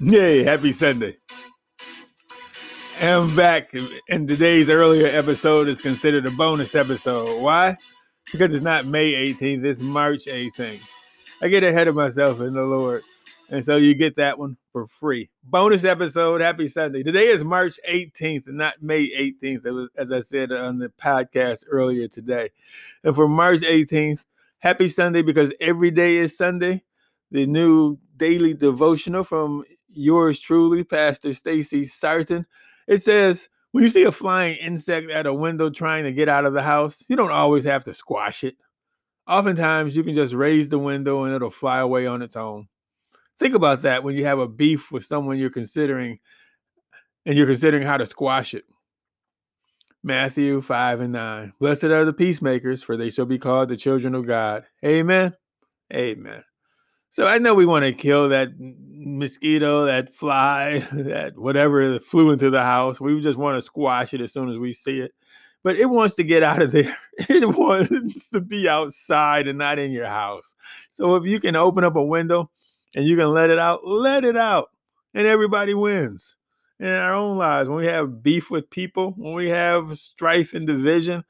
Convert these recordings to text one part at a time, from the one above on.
Yay, happy Sunday. I'm back, and today's earlier episode is considered a bonus episode. Why? Because it's not May 18th, it's March 18th. I get ahead of myself in the Lord, and so you get that one for free. Bonus episode, happy Sunday. Today is March 18th, and not May 18th, it was, as I said on the podcast earlier today. And for March 18th, happy Sunday because every day is Sunday. The new daily devotional from yours truly, Pastor Stacy Sarton. It says, when you see a flying insect at a window trying to get out of the house, you don't always have to squash it. Oftentimes, you can just raise the window and it'll fly away on its own. Think about that when you have a beef with someone you're considering and you're considering how to squash it. Matthew 5 and 9. Blessed are the peacemakers, for they shall be called the children of God. Amen. Amen. So I know we want to kill that mosquito, that fly, that whatever flew into the house. We just want to squash it as soon as we see it. But it wants to get out of there. It wants to be outside and not in your house. So if you can open up a window and you can let it out, let it out. And everybody wins. In our own lives, when we have beef with people, when we have strife and division,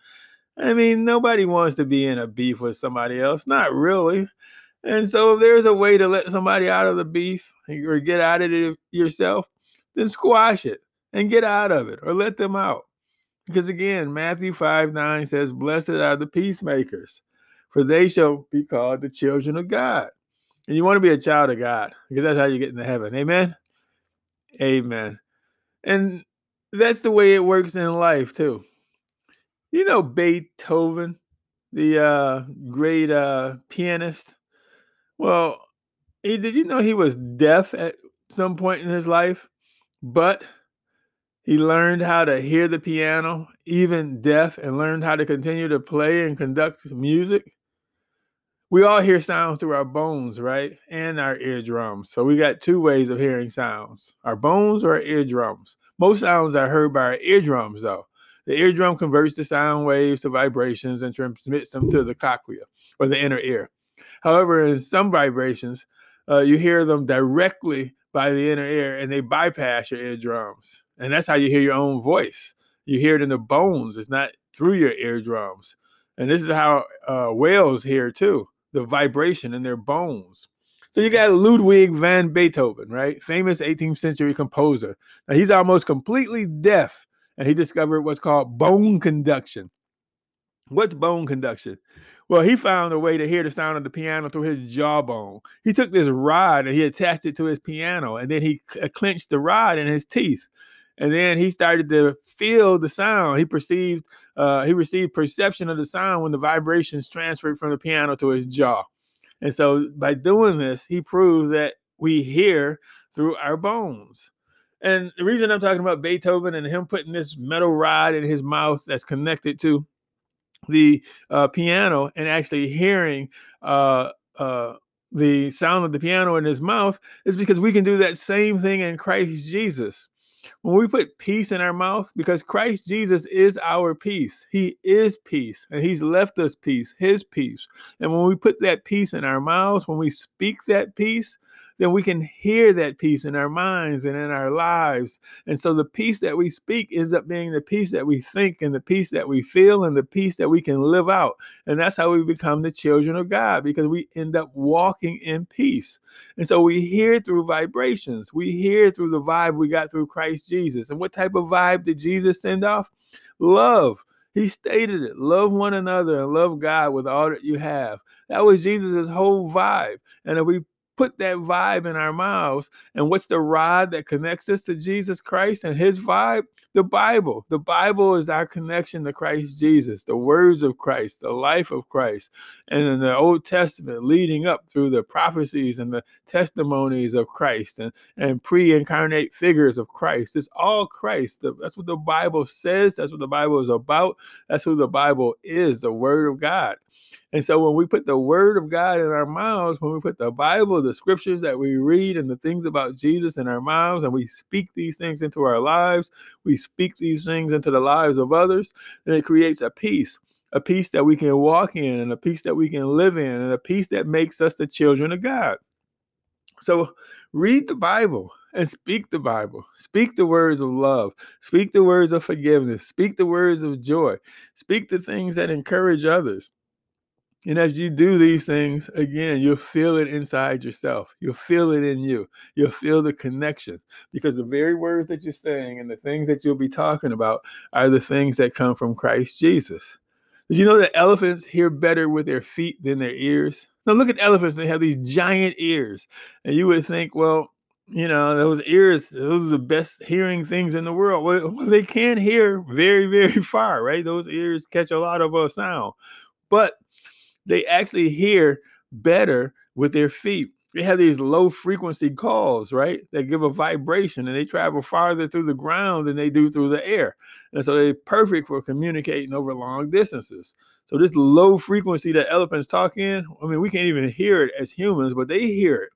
I mean, nobody wants to be in a beef with somebody else. Not really. And so if there's a way to let somebody out of the beef or get out of it yourself, then squash it and get out of it or let them out. Because again, Matthew 5 9 says, Blessed are the peacemakers, for they shall be called the children of God. And you want to be a child of God because that's how you get into heaven. Amen. Amen. And that's the way it works in life too. You know Beethoven, the uh, great uh, pianist well, he, did you know he was deaf at some point in his life, but he learned how to hear the piano, even deaf, and learned how to continue to play and conduct music? We all hear sounds through our bones, right? And our eardrums. So we got two ways of hearing sounds our bones or our eardrums. Most sounds are heard by our eardrums, though. The eardrum converts the sound waves to vibrations and transmits them to the cochlea or the inner ear. However, in some vibrations, uh, you hear them directly by the inner ear and they bypass your eardrums. And that's how you hear your own voice. You hear it in the bones, it's not through your eardrums. And this is how uh, whales hear too the vibration in their bones. So you got Ludwig van Beethoven, right? Famous 18th century composer. Now he's almost completely deaf and he discovered what's called bone conduction. What's bone conduction? Well, he found a way to hear the sound of the piano through his jawbone. He took this rod and he attached it to his piano, and then he uh, clenched the rod in his teeth. And then he started to feel the sound. He perceived, uh, he received perception of the sound when the vibrations transferred from the piano to his jaw. And so by doing this, he proved that we hear through our bones. And the reason I'm talking about Beethoven and him putting this metal rod in his mouth that's connected to the uh, piano and actually hearing uh, uh, the sound of the piano in his mouth is because we can do that same thing in Christ Jesus. When we put peace in our mouth, because Christ Jesus is our peace, He is peace, and He's left us peace, His peace. And when we put that peace in our mouths, when we speak that peace, then we can hear that peace in our minds and in our lives. And so the peace that we speak ends up being the peace that we think and the peace that we feel and the peace that we can live out. And that's how we become the children of God because we end up walking in peace. And so we hear through vibrations, we hear through the vibe we got through Christ Jesus. And what type of vibe did Jesus send off? Love. He stated it love one another and love God with all that you have. That was Jesus' whole vibe. And if we put that vibe in our mouths. And what's the rod that connects us to Jesus Christ and his vibe? The Bible. The Bible is our connection to Christ Jesus, the words of Christ, the life of Christ. And in the Old Testament, leading up through the prophecies and the testimonies of Christ and, and pre incarnate figures of Christ. It's all Christ. That's what the Bible says. That's what the Bible is about. That's who the Bible is, the Word of God. And so when we put the word of God in our mouths, when we put the Bible, the scriptures that we read, and the things about Jesus in our mouths, and we speak these things into our lives, we speak these things into the lives of others, then it creates a peace. A peace that we can walk in, and a peace that we can live in, and a peace that makes us the children of God. So read the Bible and speak the Bible. Speak the words of love. Speak the words of forgiveness. Speak the words of joy. Speak the things that encourage others. And as you do these things, again, you'll feel it inside yourself. You'll feel it in you. You'll feel the connection because the very words that you're saying and the things that you'll be talking about are the things that come from Christ Jesus. Did you know that elephants hear better with their feet than their ears? Now, look at elephants, they have these giant ears. And you would think, well, you know, those ears, those are the best hearing things in the world. Well, they can hear very, very far, right? Those ears catch a lot of uh, sound. But they actually hear better with their feet. They have these low frequency calls, right? That give a vibration and they travel farther through the ground than they do through the air. And so they're perfect for communicating over long distances. So this low frequency that elephants talk in, I mean, we can't even hear it as humans, but they hear it.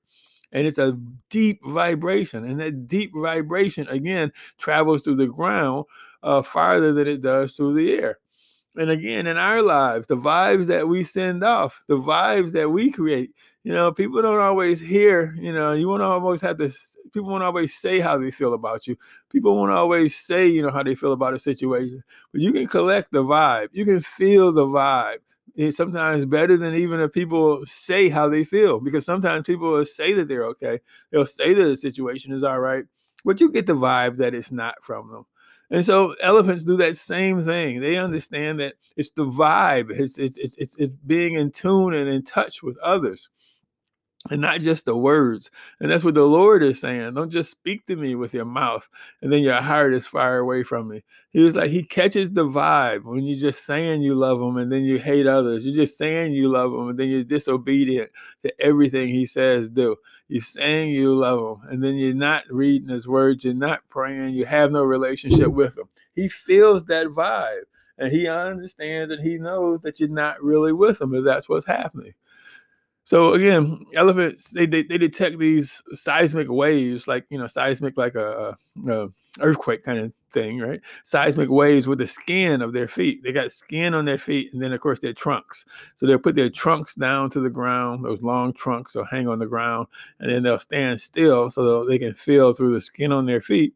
And it's a deep vibration. And that deep vibration, again, travels through the ground uh, farther than it does through the air. And again, in our lives, the vibes that we send off, the vibes that we create, you know, people don't always hear, you know, you won't always have to, people won't always say how they feel about you. People won't always say, you know, how they feel about a situation, but you can collect the vibe. You can feel the vibe. It's sometimes better than even if people say how they feel, because sometimes people will say that they're okay. They'll say that the situation is all right, but you get the vibe that it's not from them. And so elephants do that same thing. They understand that it's the vibe, it's, it's, it's, it's, being in tune and in touch with others and not just the words. And that's what the Lord is saying. Don't just speak to me with your mouth and then your heart is far away from me. He was like, He catches the vibe when you're just saying you love Him and then you hate others. You're just saying you love Him and then you're disobedient to everything He says do. You're saying you love Him and then you're not reading His words, you're not praying, you have no relationship with Him. He feels that vibe and He understands and He knows that you're not really with Him if that's what's happening. So again, elephants they, they, they detect these seismic waves, like you know, seismic like a, a, earthquake kind of thing, right? Seismic waves with the skin of their feet. They got skin on their feet, and then of course their trunks. So they'll put their trunks down to the ground. Those long trunks will hang on the ground, and then they'll stand still so they can feel through the skin on their feet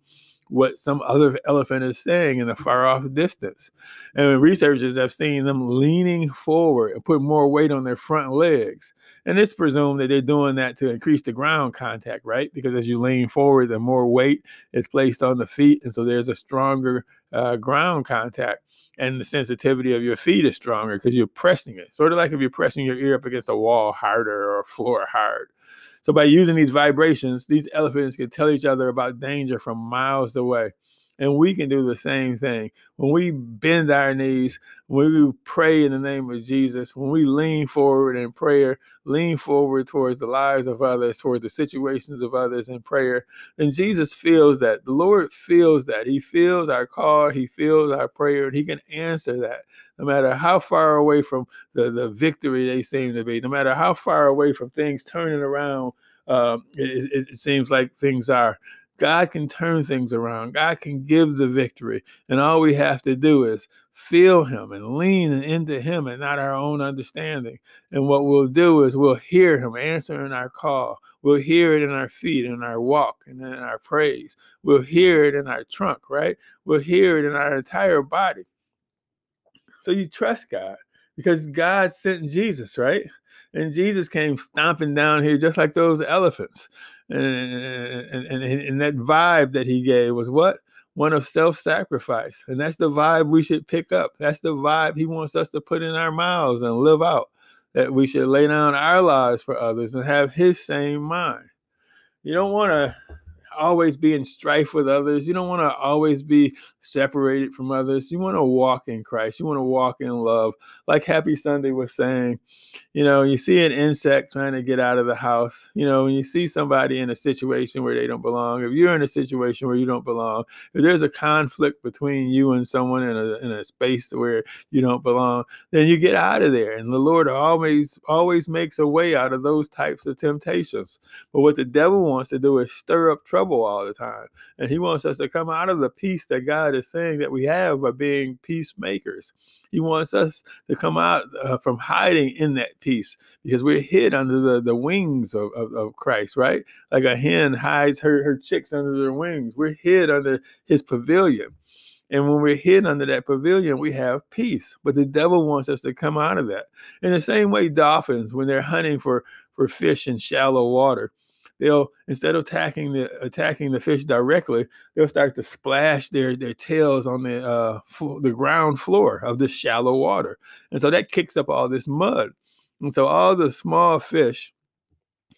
what some other elephant is saying in the far off distance. And researchers have seen them leaning forward and put more weight on their front legs. And it's presumed that they're doing that to increase the ground contact, right? Because as you lean forward, the more weight is placed on the feet. And so there's a stronger uh, ground contact. And the sensitivity of your feet is stronger because you're pressing it. Sort of like if you're pressing your ear up against a wall harder or a floor hard. So by using these vibrations, these elephants can tell each other about danger from miles away. And we can do the same thing. When we bend our knees, when we pray in the name of Jesus, when we lean forward in prayer, lean forward towards the lives of others, towards the situations of others in prayer, then Jesus feels that. The Lord feels that. He feels our call, He feels our prayer, and He can answer that no matter how far away from the, the victory they seem to be, no matter how far away from things turning around um, it, it, it seems like things are. God can turn things around. God can give the victory. And all we have to do is feel Him and lean into Him and not our own understanding. And what we'll do is we'll hear Him answering our call. We'll hear it in our feet, in our walk, and in our praise. We'll hear it in our trunk, right? We'll hear it in our entire body. So you trust God because God sent Jesus, right? And Jesus came stomping down here just like those elephants. And, and, and, that vibe that he gave was what? One of self sacrifice. And that's the vibe we should pick up. That's the vibe he wants us to put in our mouths and live out. That we should lay down our lives for others and have his same mind. You don't want to always be in strife with others. You don't want to always be separated from others. You want to walk in Christ. You want to walk in love. Like Happy Sunday was saying, you know, you see an insect trying to get out of the house, you know, when you see somebody in a situation where they don't belong, if you're in a situation where you don't belong, if there's a conflict between you and someone in a, in a space where you don't belong, then you get out of there. And the Lord always, always makes a way out of those types of temptations. But what the devil wants to do is stir up trouble trouble all the time. And he wants us to come out of the peace that God is saying that we have by being peacemakers. He wants us to come out uh, from hiding in that peace because we're hid under the, the wings of, of, of Christ, right? Like a hen hides her, her chicks under their wings. We're hid under his pavilion. And when we're hidden under that pavilion, we have peace. But the devil wants us to come out of that. In the same way, dolphins, when they're hunting for, for fish in shallow water, they'll instead of attacking the attacking the fish directly, they'll start to splash their their tails on the uh, the ground floor of this shallow water, and so that kicks up all this mud, and so all the small fish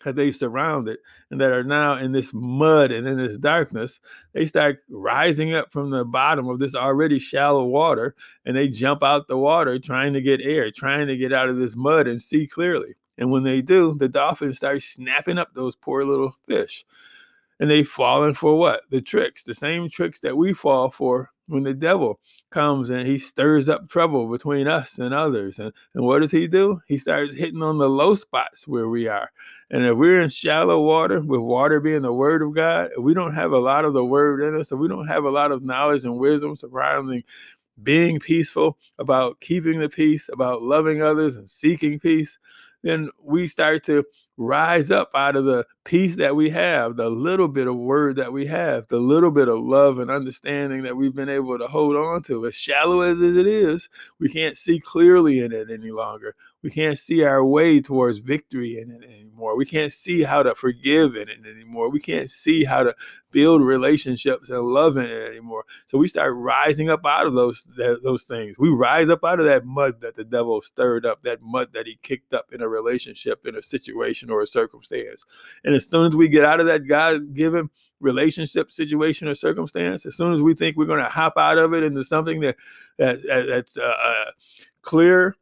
that they've surrounded and that are now in this mud and in this darkness, they start rising up from the bottom of this already shallow water and they jump out the water trying to get air, trying to get out of this mud and see clearly. And when they do, the dolphins start snapping up those poor little fish. And they falling for what? The tricks, the same tricks that we fall for when the devil comes and he stirs up trouble between us and others. And, and what does he do? He starts hitting on the low spots where we are. And if we're in shallow water, with water being the word of God, we don't have a lot of the word in us, and we don't have a lot of knowledge and wisdom surrounding being peaceful, about keeping the peace, about loving others and seeking peace, then we start to rise up out of the peace that we have, the little bit of word that we have, the little bit of love and understanding that we've been able to hold on to. As shallow as it is, we can't see clearly in it any longer. We can't see our way towards victory in it anymore. We can't see how to forgive in it anymore. We can't see how to build relationships and love in it anymore. So we start rising up out of those those things. We rise up out of that mud that the devil stirred up, that mud that he kicked up in a relationship, in a situation or a circumstance. And as soon as we get out of that God-given relationship situation or circumstance, as soon as we think we're going to hop out of it into something that, that that's uh, uh, clear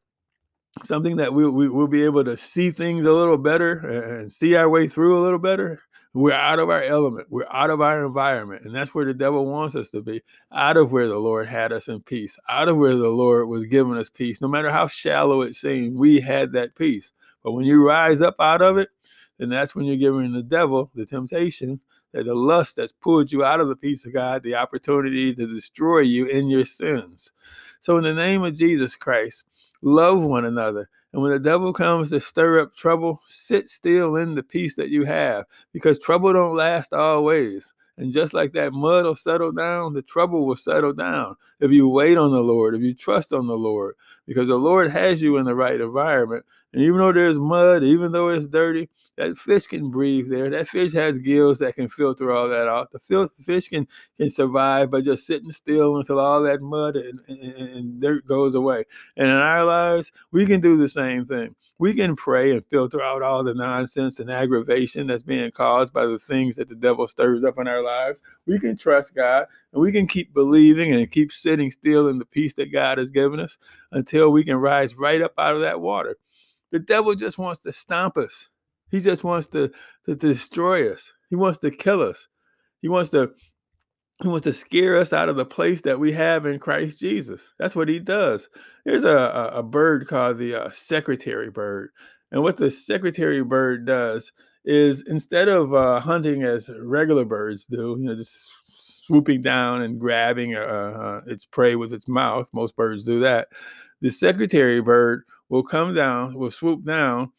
something that we, we will be able to see things a little better and see our way through a little better we're out of our element. We're out of our environment. And that's where the devil wants us to be out of where the lord had us in peace out of where the lord was giving us peace. No matter how shallow it seemed we had that peace but when you rise up out of it then that's when you're giving the devil the temptation that the lust that's pulled you out of the peace of god the opportunity to destroy you in your sins so in the name of jesus christ love one another. And when the devil comes to stir up trouble, sit still in the peace that you have, because trouble don't last always. And just like that mud will settle down, the trouble will settle down if you wait on the Lord, if you trust on the Lord, because the Lord has you in the right environment. And even though there's mud, even though it's dirty, that fish can breathe there. That fish has gills that can filter all that out. The fish can can survive by just sitting still until all that mud and, and, and dirt goes away. And in our lives, we can do the same thing. We can pray and filter out all the nonsense and aggravation that's being caused by the things that the devil stirs up in our lives. We can trust God and we can keep believing and keep sitting still in the peace that God has given us until we can rise right up out of that water. The devil just wants to stomp us. He just wants to, to, destroy us. He wants to kill us. He wants to he wants to scare us out of the place that we have in Christ Jesus. That's what he does. There's a, a, a bird called the uh, secretary bird. And what the secretary bird does is instead of uh, hunting as regular birds do, you know, just swooping down and grabbing uh, uh its prey with its mouth, most birds do that. The secretary bird will come down, will swoop down,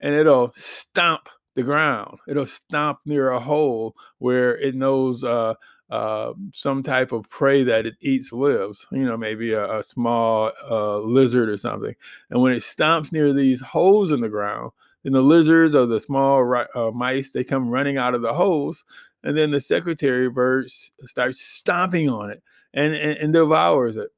and it'll stomp the ground. It'll stomp near a hole where it knows uh, uh, some type of prey that it eats lives, you know, maybe a, a small uh, lizard or something. And when it stomps near these holes in the ground, then the lizards or the small uh, mice, they come running out of the holes. And then the secretary bird starts stomping on it and, and, and devours it.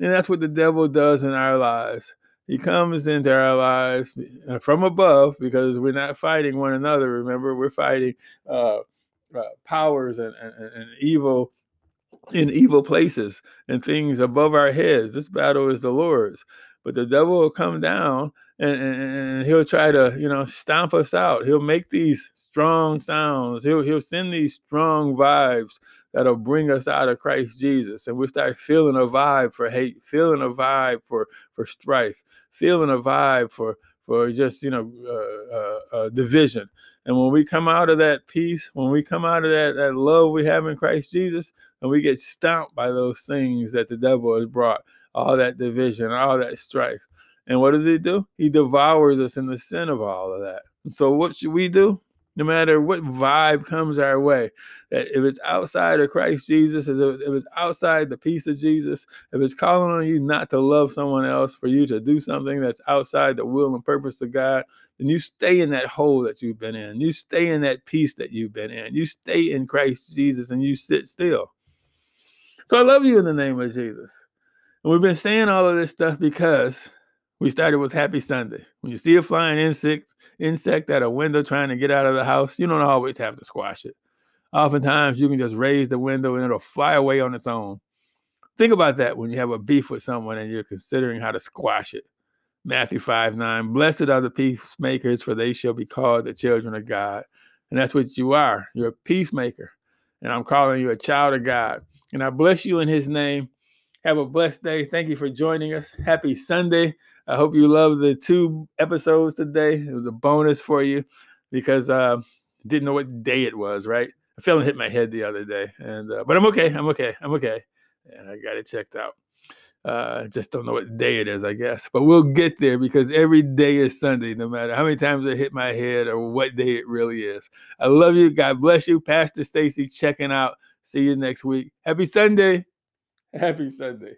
And that's what the devil does in our lives. He comes into our lives uh, from above because we're not fighting one another. Remember, we're fighting uh, uh, powers and, and, and evil in evil places and things above our heads. This battle is the Lord's. But the devil will come down and, and, he'll try to, you know, stomp us out. He'll make these strong sounds. He'll he'll send these strong vibes that'll bring us out of Christ Jesus. And we start feeling a vibe for hate, feeling a vibe for for strife, feeling a vibe for for just you know uh, uh, uh, division. And when we come out of that peace, when we come out of that, that love we have in Christ Jesus, and we get stomped by those things that the devil has brought, all that division, all that strife. And what does he do? He devours us in the sin of all of that. So what should we do? No matter what vibe comes our way. That if it's outside of Christ Jesus, if it's outside the peace of Jesus, if it's calling on you not to love someone else, for you to do something that's outside the will and purpose of God, then you stay in that hole that you've been in. You stay in that peace that you've been in. You stay in Christ Jesus and you sit still. So I love you in the name of Jesus. And we've been saying all of this stuff because we started with Happy Sunday. When you see a flying insect, insect at a window trying to get out of the house, you don't always have to squash it. Oftentimes, you can just raise the window and it'll fly away on its own. Think about that when you have a beef with someone and you're considering how to squash it. Matthew 5 9, blessed are the peacemakers, for they shall be called the children of God. And that's what you are. You're a peacemaker. And I'm calling you a child of God. And I bless you in his name. Have a blessed day. Thank you for joining us. Happy Sunday. I hope you love the two episodes today. It was a bonus for you because uh, didn't know what day it was, right? I fell and hit my head the other day, and uh, but I'm okay. I'm okay. I'm okay, and I got it checked out. Uh, just don't know what day it is, I guess. But we'll get there because every day is Sunday, no matter how many times I hit my head or what day it really is. I love you. God bless you. Pastor Stacy checking out. See you next week. Happy Sunday. Happy Sunday.